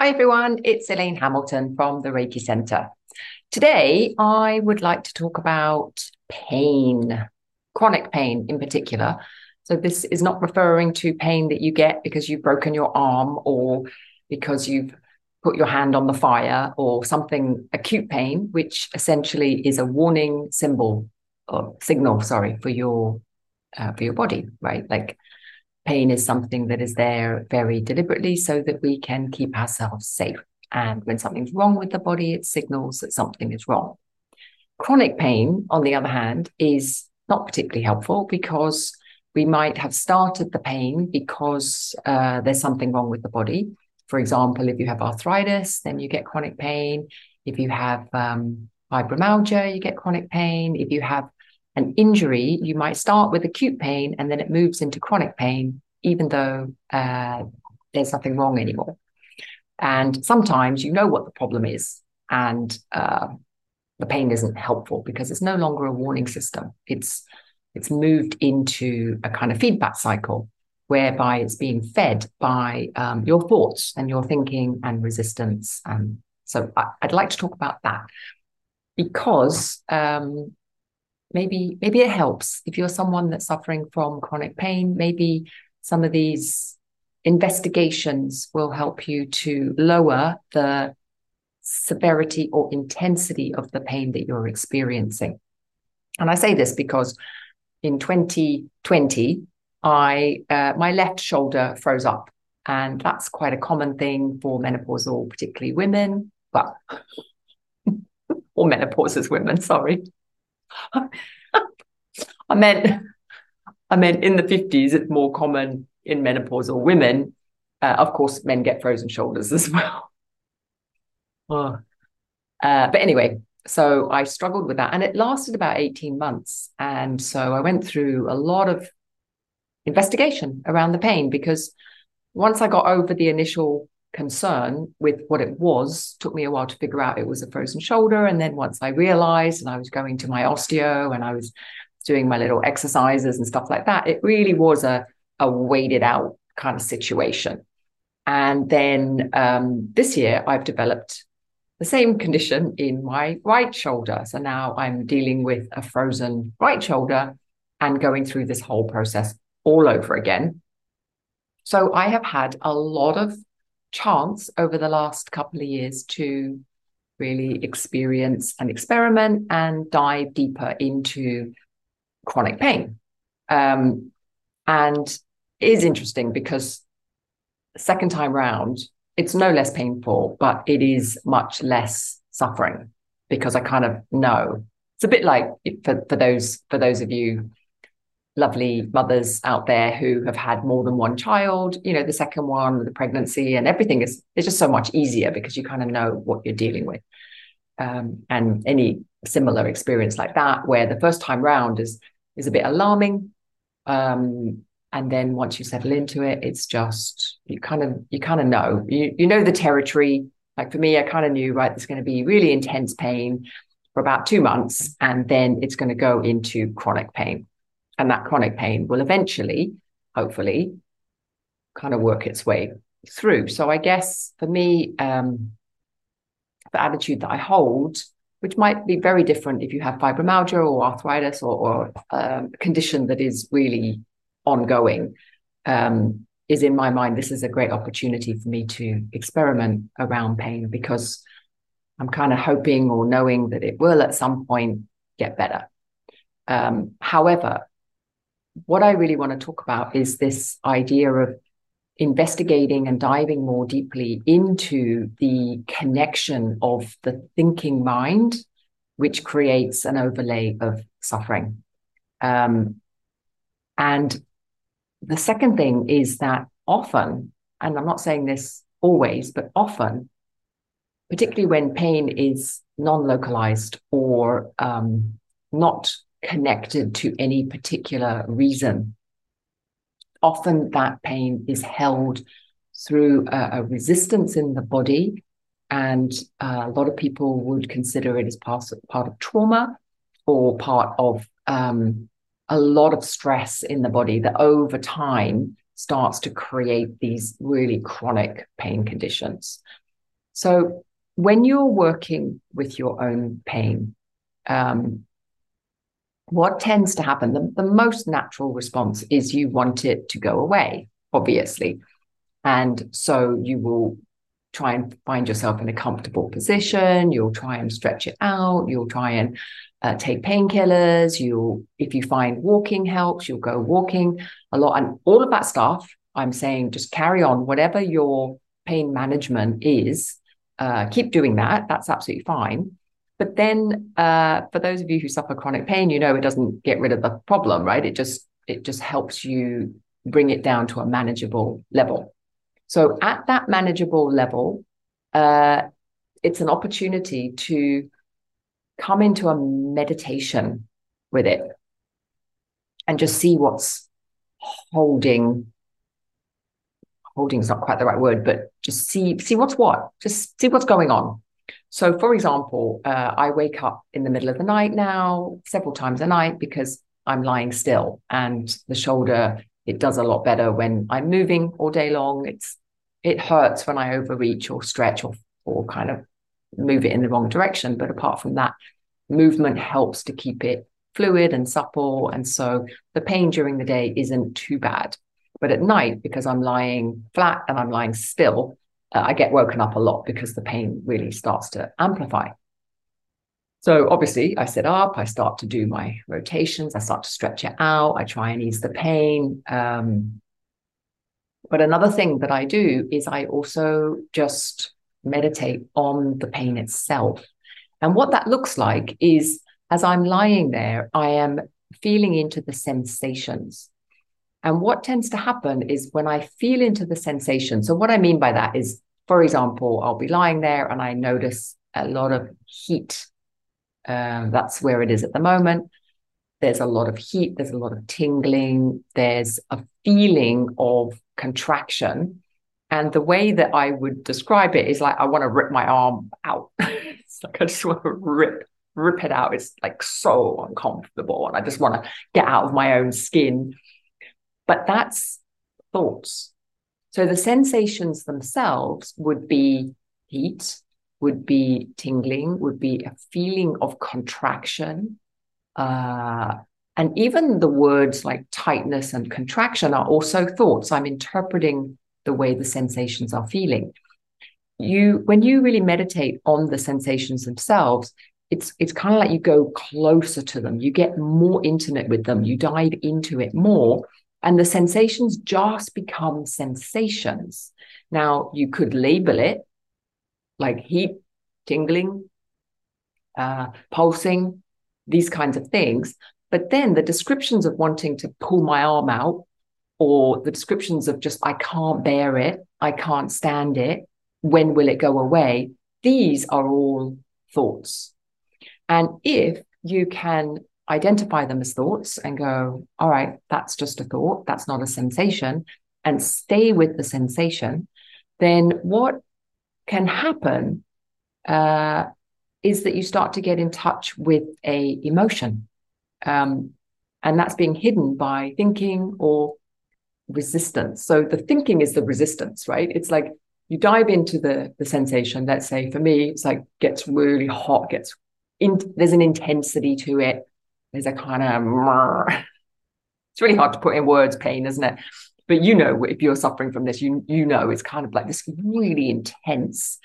Hi, everyone. It's Elaine Hamilton from the Reiki Center. Today, I would like to talk about pain, chronic pain in particular. So, this is not referring to pain that you get because you've broken your arm or because you've put your hand on the fire or something acute pain, which essentially is a warning symbol or signal, sorry, for your uh, for your body, right? Like pain is something that is there very deliberately so that we can keep ourselves safe. And when something's wrong with the body, it signals that something is wrong. Chronic pain, on the other hand, is not particularly helpful because we might have started the pain because uh, there's something wrong with the body. For example, if you have arthritis, then you get chronic pain. If you have um, fibromyalgia, you get chronic pain. If you have an injury, you might start with acute pain and then it moves into chronic pain, even though uh, there's nothing wrong anymore. And sometimes you know what the problem is, and uh, the pain isn't helpful because it's no longer a warning system. It's it's moved into a kind of feedback cycle whereby it's being fed by um, your thoughts and your thinking and resistance. And so I, would like to talk about that because um, maybe maybe it helps. If you're someone that's suffering from chronic pain maybe some of these investigations will help you to lower the severity or intensity of the pain that you're experiencing. And i say this because in 2020 i uh, my left shoulder froze up and that's quite a common thing for menopausal particularly women but or menopausal women sorry I meant, I meant in the 50s, it's more common in menopausal women. Uh, of course, men get frozen shoulders as well. oh. uh, but anyway, so I struggled with that and it lasted about 18 months. And so I went through a lot of investigation around the pain because once I got over the initial concern with what it was. Took me a while to figure out it was a frozen shoulder. And then once i realized and i was going to my osteo and i was doing my little exercises and stuff like that it really was a, a waited out kind of situation. And then um, this year i've developed the same condition in my right shoulder. So now i'm dealing with a frozen right shoulder and going through this whole process all over again. So i have had a lot of chance over the last couple of years to really experience and experiment and dive deeper into chronic pain. Um, and is interesting because second time round, it's no less painful, but it is much less suffering because I kind of know. It's a bit like for, for those for those of you lovely mothers out there who have had more than one child you know the second one the pregnancy and everything is is just so much easier because you kind of know what you're dealing with. Um, and any similar experience like that where the first time round is is a bit alarming um, and then once you settle into it it's just you kind of you kind of know. You, you know the territory. Like for me i kind of knew right there's going to be really intense pain for about two months and then it's going to go into chronic pain and that chronic pain will eventually, hopefully, kind of work its way through. So I guess for me, um, the attitude that I hold, which might be very different if you have fibromyalgia or arthritis or, or um, a condition that is really ongoing, um, is in my mind, this is a great opportunity for me to experiment around pain because I'm kind of hoping or knowing that it will at some point get better. Um, however, what I really want to talk about is this idea of investigating and diving more deeply into the connection of the thinking mind, which creates an overlay of suffering. Um, and the second thing is that often, and I'm not saying this always, but often, particularly when pain is non localized or um, not connected to any particular reason. Often that pain is held through a, a resistance in the body. And uh, a lot of people would consider it as part, part of trauma or part of um, a lot of stress in the body that over time starts to create these really chronic pain conditions. So when you're working with your own pain, um, what tends to happen, the, the most natural response is you want it to go away, obviously. And so you will try and find yourself in a comfortable position. You'll try and stretch it out. You'll try and uh, take painkillers. You'll, if you find walking helps, you'll go walking a lot. And all of that stuff, I'm saying just carry on. Whatever your pain management is, uh, keep doing that. That's absolutely fine. But then, uh, for those of you who suffer chronic pain, you know it doesn't get rid of the problem, right? It just it just helps you bring it down to a manageable level. So at that manageable level, uh, it's an opportunity to come into a meditation with it and just see what's holding holding is not quite the right word but just see see what's what just see what's going on so for example uh, i wake up in the middle of the night now several times a night because i'm lying still and the shoulder it does a lot better when I'm moving all day long. It's it hurts when I overreach or stretch or or kind of move it in the wrong direction. But apart from that, movement helps to keep it fluid and supple. And so the pain during the day isn't too bad. But at night, because I'm lying flat and I'm lying still, uh, I get woken up a lot because the pain really starts to amplify. So obviously, I sit up, I start to do my rotations, I start to stretch it out, I try and ease the pain. Um, but another thing that I do is I also just meditate on the pain itself. And what that looks like is as I'm lying there, I am feeling into the sensations. And what tends to happen is when I feel into the sensation. So, what I mean by that is, for example, I'll be lying there and I notice a lot of heat um, that's where it is at the moment. There's a lot of heat, there's a lot of tingling, there's a feeling of contraction. And the way that I would describe it is like I want to rip my arm out. it's like I just want to rip, rip it out. It's like so uncomfortable. And I just want to get out of my own skin. But that's thoughts. So the sensations themselves would be heat, would be tingling, would be a feeling of contraction. Uh, and even the words like tightness and contraction are also thoughts. I'm interpreting the way the sensations are feeling. You, when you really meditate on the sensations themselves, it's it's kind of like you go closer to them. You get more intimate with them. You dive into it more, and the sensations just become sensations. Now you could label it like heat, tingling, uh, pulsing, these kinds of things. But then the descriptions of wanting to pull my arm out, or the descriptions of just, I can't bear it, I can't stand it, when will it go away? These are all thoughts. And if you can identify them as thoughts and go, all right, that's just a thought, that's not a sensation, and stay with the sensation, then what can happen uh, is that you start to get in touch with a emotion, um, and that's being hidden by thinking or resistance. So the thinking is the resistance, right? It's like you dive into the the sensation. Let's say for me, it's like gets really hot, gets in. There's an intensity to it. There's a kind of. It's really hard to put in words, pain, isn't it? but you know if you're suffering from this you you know it's kind of like this really intense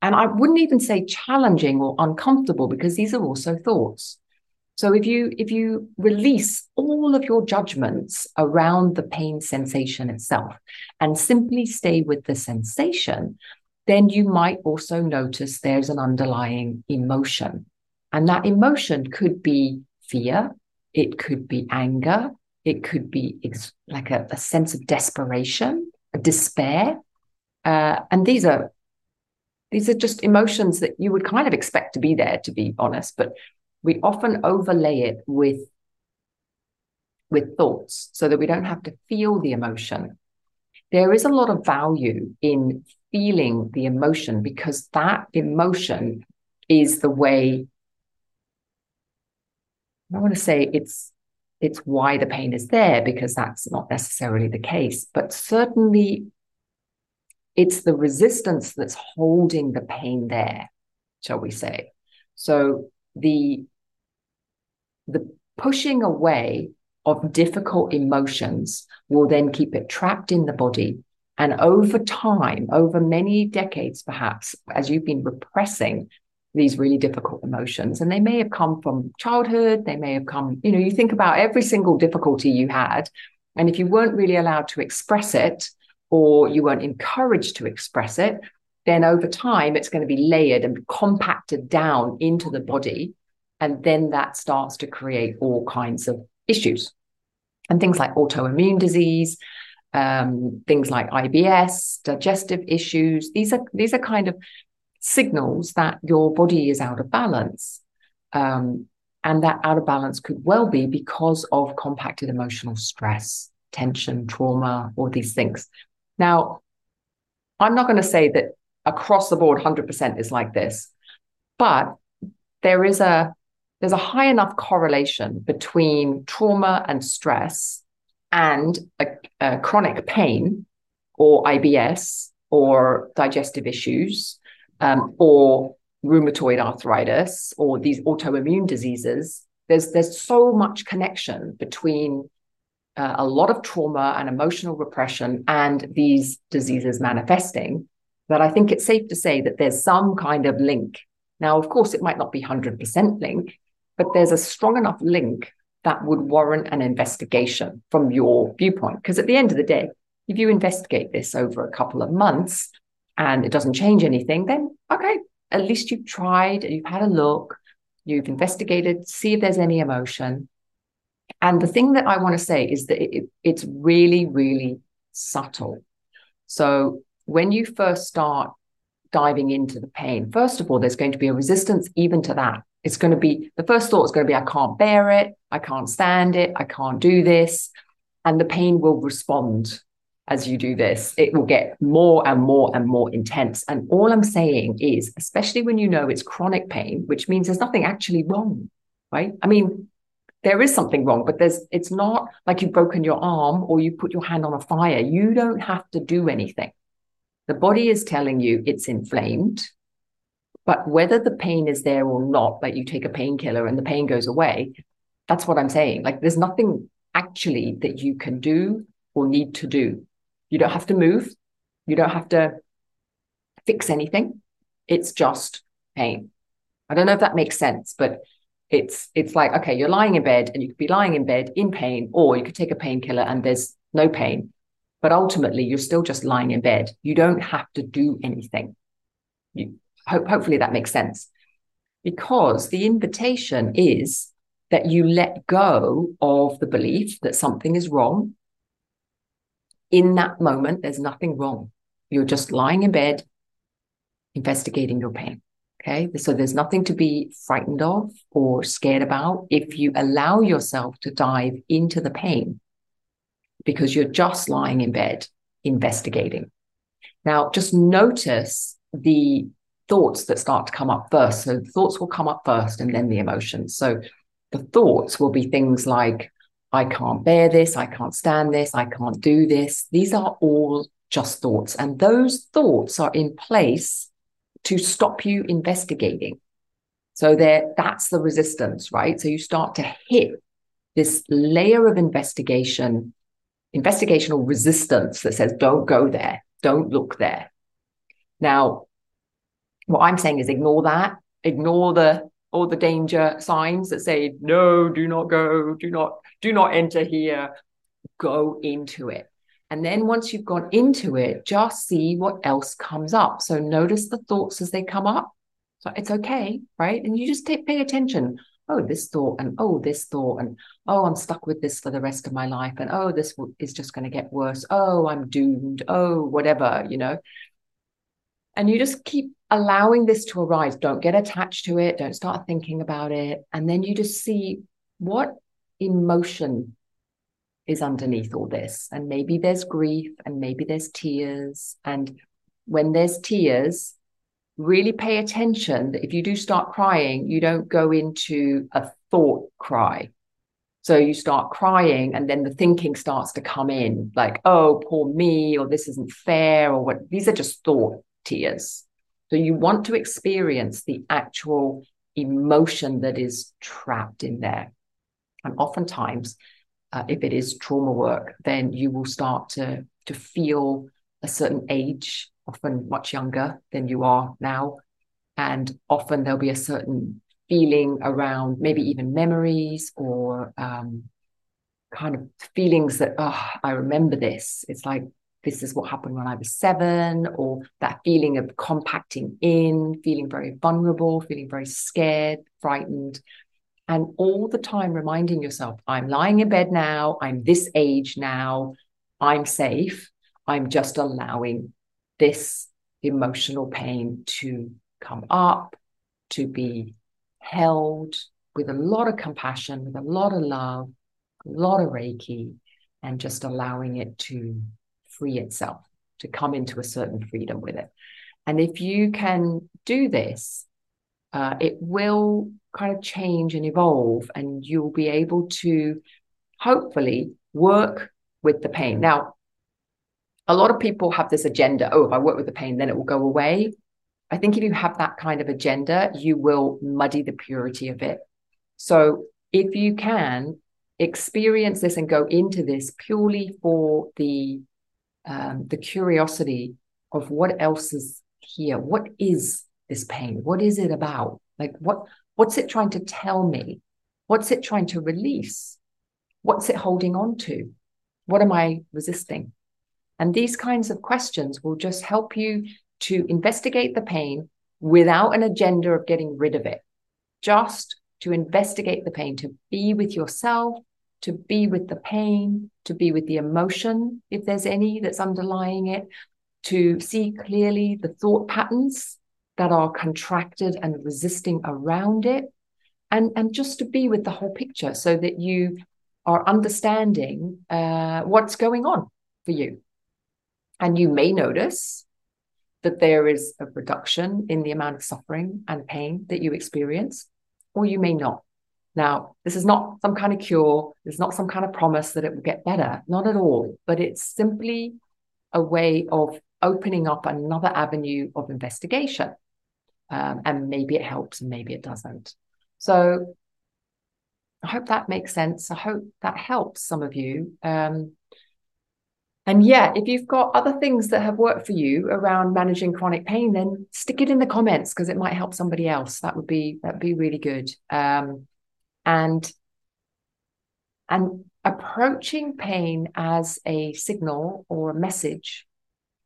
and i wouldn't even say challenging or uncomfortable because these are also thoughts so if you if you release all of your judgments around the pain sensation itself and simply stay with the sensation then you might also notice there's an underlying emotion and that emotion could be fear it could be anger it could be ex- like a, a, sense of desperation, despair. Uh, and these are these are just emotions that you would kind of expect to be there, to be honest. But we often overlay it with with thoughts so that we don't have to feel the emotion. There is a lot of value in feeling the emotion because that emotion is the way I want to say it's it's why the pain is there because that's not necessarily the case but certainly It's the resistance that's holding the pain there, shall we say. So the the pushing away of difficult emotions will then keep it trapped in the body. And over time, over many decades, perhaps, as you've been repressing these really difficult emotions, and they may have come from childhood, they may have come, you know, you think about every single difficulty you had. And if you weren't really allowed to express it, or you weren't encouraged to express it, then over time it's going to be layered and compacted down into the body. And then that starts to create all kinds of issues. And things like autoimmune disease, um, things like IBS, digestive issues. These are these are kind of signals that your body is out of balance. Um, and that out of balance could well be because of compacted emotional stress, tension, trauma, all these things. Now, I'm not going to say that across the board 100% is like this, but there is a there's a high enough correlation between trauma and stress and a, a chronic pain or IBS or digestive issues um, or rheumatoid arthritis or these autoimmune diseases. There's there's so much connection between uh, a lot of trauma and emotional repression and these diseases manifesting that I think it's safe to say that there's some kind of link. Now, of course, it might not be 100% link, but there's a strong enough link that would warrant an investigation from your viewpoint. Because at the end of the day, if you investigate this over a couple of months and it doesn't change anything, then okay, at least you've tried, you've had a look, you've investigated, see if there's any emotion. And the thing that I want to say is that it, it's really, really subtle. So when you first start diving into the pain, first of all, there's going to be a resistance even to that. It's going to be the first thought is going to be, I can't bear it. I can't stand it. I can't do this. And the pain will respond as you do this. It will get more and more and more intense. And all I'm saying is, especially when you know it's chronic pain, which means there's nothing actually wrong, right? I mean, there is something wrong, but there's it's not like you've broken your arm or you put your hand on a fire. You don't have to do anything. The body is telling you it's inflamed, but whether the pain is there or not, like you take a painkiller and the pain goes away, that's what I'm saying. Like there's nothing actually that you can do or need to do. You don't have to move. You don't have to fix anything. It's just pain. I don't know if that makes sense, but it's it's like okay, you're lying in bed and you could be lying in bed in pain, or you could take a painkiller and there's no pain. But ultimately, you're still just lying in bed. You don't have to do anything. You, hope, hopefully, that makes sense. Because the invitation is that you let go of the belief that something is wrong. In that moment, there's nothing wrong. You're just lying in bed, investigating your pain. Okay. So there's nothing to be frightened of or scared about if you allow yourself to dive into the pain because you're just lying in bed investigating. Now, just notice the thoughts that start to come up first. So, thoughts will come up first and then the emotions. So, the thoughts will be things like, I can't bear this, I can't stand this, I can't do this. These are all just thoughts. And those thoughts are in place to stop you investigating. So there, that's the resistance, right? So you start to hit this layer of investigation investigational resistance that says, don't go there, don't look there. Now, what I'm saying is ignore that, ignore the all the danger signs that say, no, do not go, do not, do not enter here. Go into it. And then once you've gone into it, just see what else comes up. So notice the thoughts as they come up. So it's okay, right? And you just take, pay attention oh, this thought and oh, this thought and oh, I'm stuck with this for the rest of my life and oh, this is just going to get worse. Oh, I'm doomed. Oh, whatever, you know. And you just keep allowing this to arise. Don't get attached to it. Don't start thinking about it. And then you just see what emotion is underneath all this. And maybe there's grief and maybe there's tears. And when there's tears, really pay attention that if you do start crying, you don't go into a thought cry. So you start crying, and then the thinking starts to come in like, oh, poor me, or this isn't fair, or what. These are just thought tears. So you want to experience the actual emotion that is trapped in there. And oftentimes, uh, if it is trauma work, then you will start to, to feel a certain age, often much younger than you are now. And often there'll be a certain feeling around maybe even memories or um, kind of feelings that, oh, I remember this. It's like, this is what happened when I was seven, or that feeling of compacting in, feeling very vulnerable, feeling very scared, frightened. And all the time reminding yourself, I'm lying in bed now, I'm this age now, I'm safe. I'm just allowing this emotional pain to come up, to be held with a lot of compassion, with a lot of love, a lot of Reiki, and just allowing it to free itself, to come into a certain freedom with it. And if you can do this, uh, it will kind of change and evolve, and you'll be able to hopefully work with the pain. Now, a lot of people have this agenda oh, if I work with the pain, then it will go away. I think if you have that kind of agenda, you will muddy the purity of it. So if you can experience this and go into this purely for the um, the curiosity of what else is here. What is this pain? What is it about? Like what what's it trying to tell me? What's it trying to release? What's it holding on to? What am I resisting? And these kinds of questions will just help you to investigate the pain without an agenda of getting rid of it, just to investigate the pain, to be with yourself, to be with the pain, to be with the emotion, if there's any that's underlying it, to see clearly the thought patterns that are contracted and resisting around it, and, and just to be with the whole picture so that you are understanding uh, what's going on for you. And you may notice that there is a reduction in the amount of suffering and pain that you experience, or you may not. Now, this is not some kind of cure. It's not some kind of promise that it will get better. Not at all. But it's simply a way of opening up another avenue of investigation. Um, and maybe it helps and maybe it doesn't. So I hope that makes sense. I hope that helps some of you. Um, and yeah, if you've got other things that have worked for you around managing chronic pain, then stick it in the comments because it might help somebody else. That would be that'd be really good. Um, and and approaching pain as a signal or a message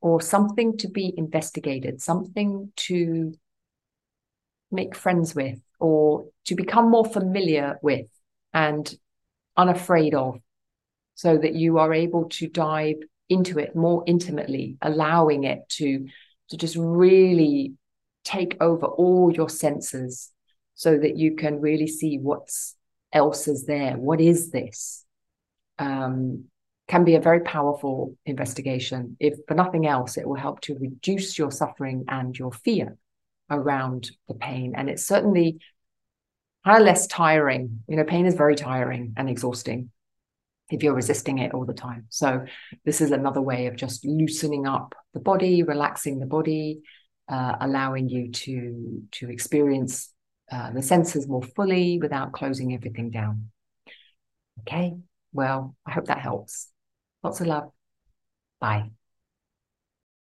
or something to be investigated, something to make friends with or to become more familiar with and unafraid of so that you are able to dive into it more intimately allowing it to to just really take over all your senses so that you can really see what's else is there. What is this? Um, can be a very powerful investigation. If for nothing else, it will help to reduce your suffering and your fear around the pain. And it's certainly kind of less tiring. You know, pain is very tiring and exhausting if you're resisting it all the time. So this is another way of just loosening up the body, relaxing the body, uh, allowing you to to experience uh, the senses more fully without closing everything down. Okay, well, I hope that helps. Lots of love. Bye.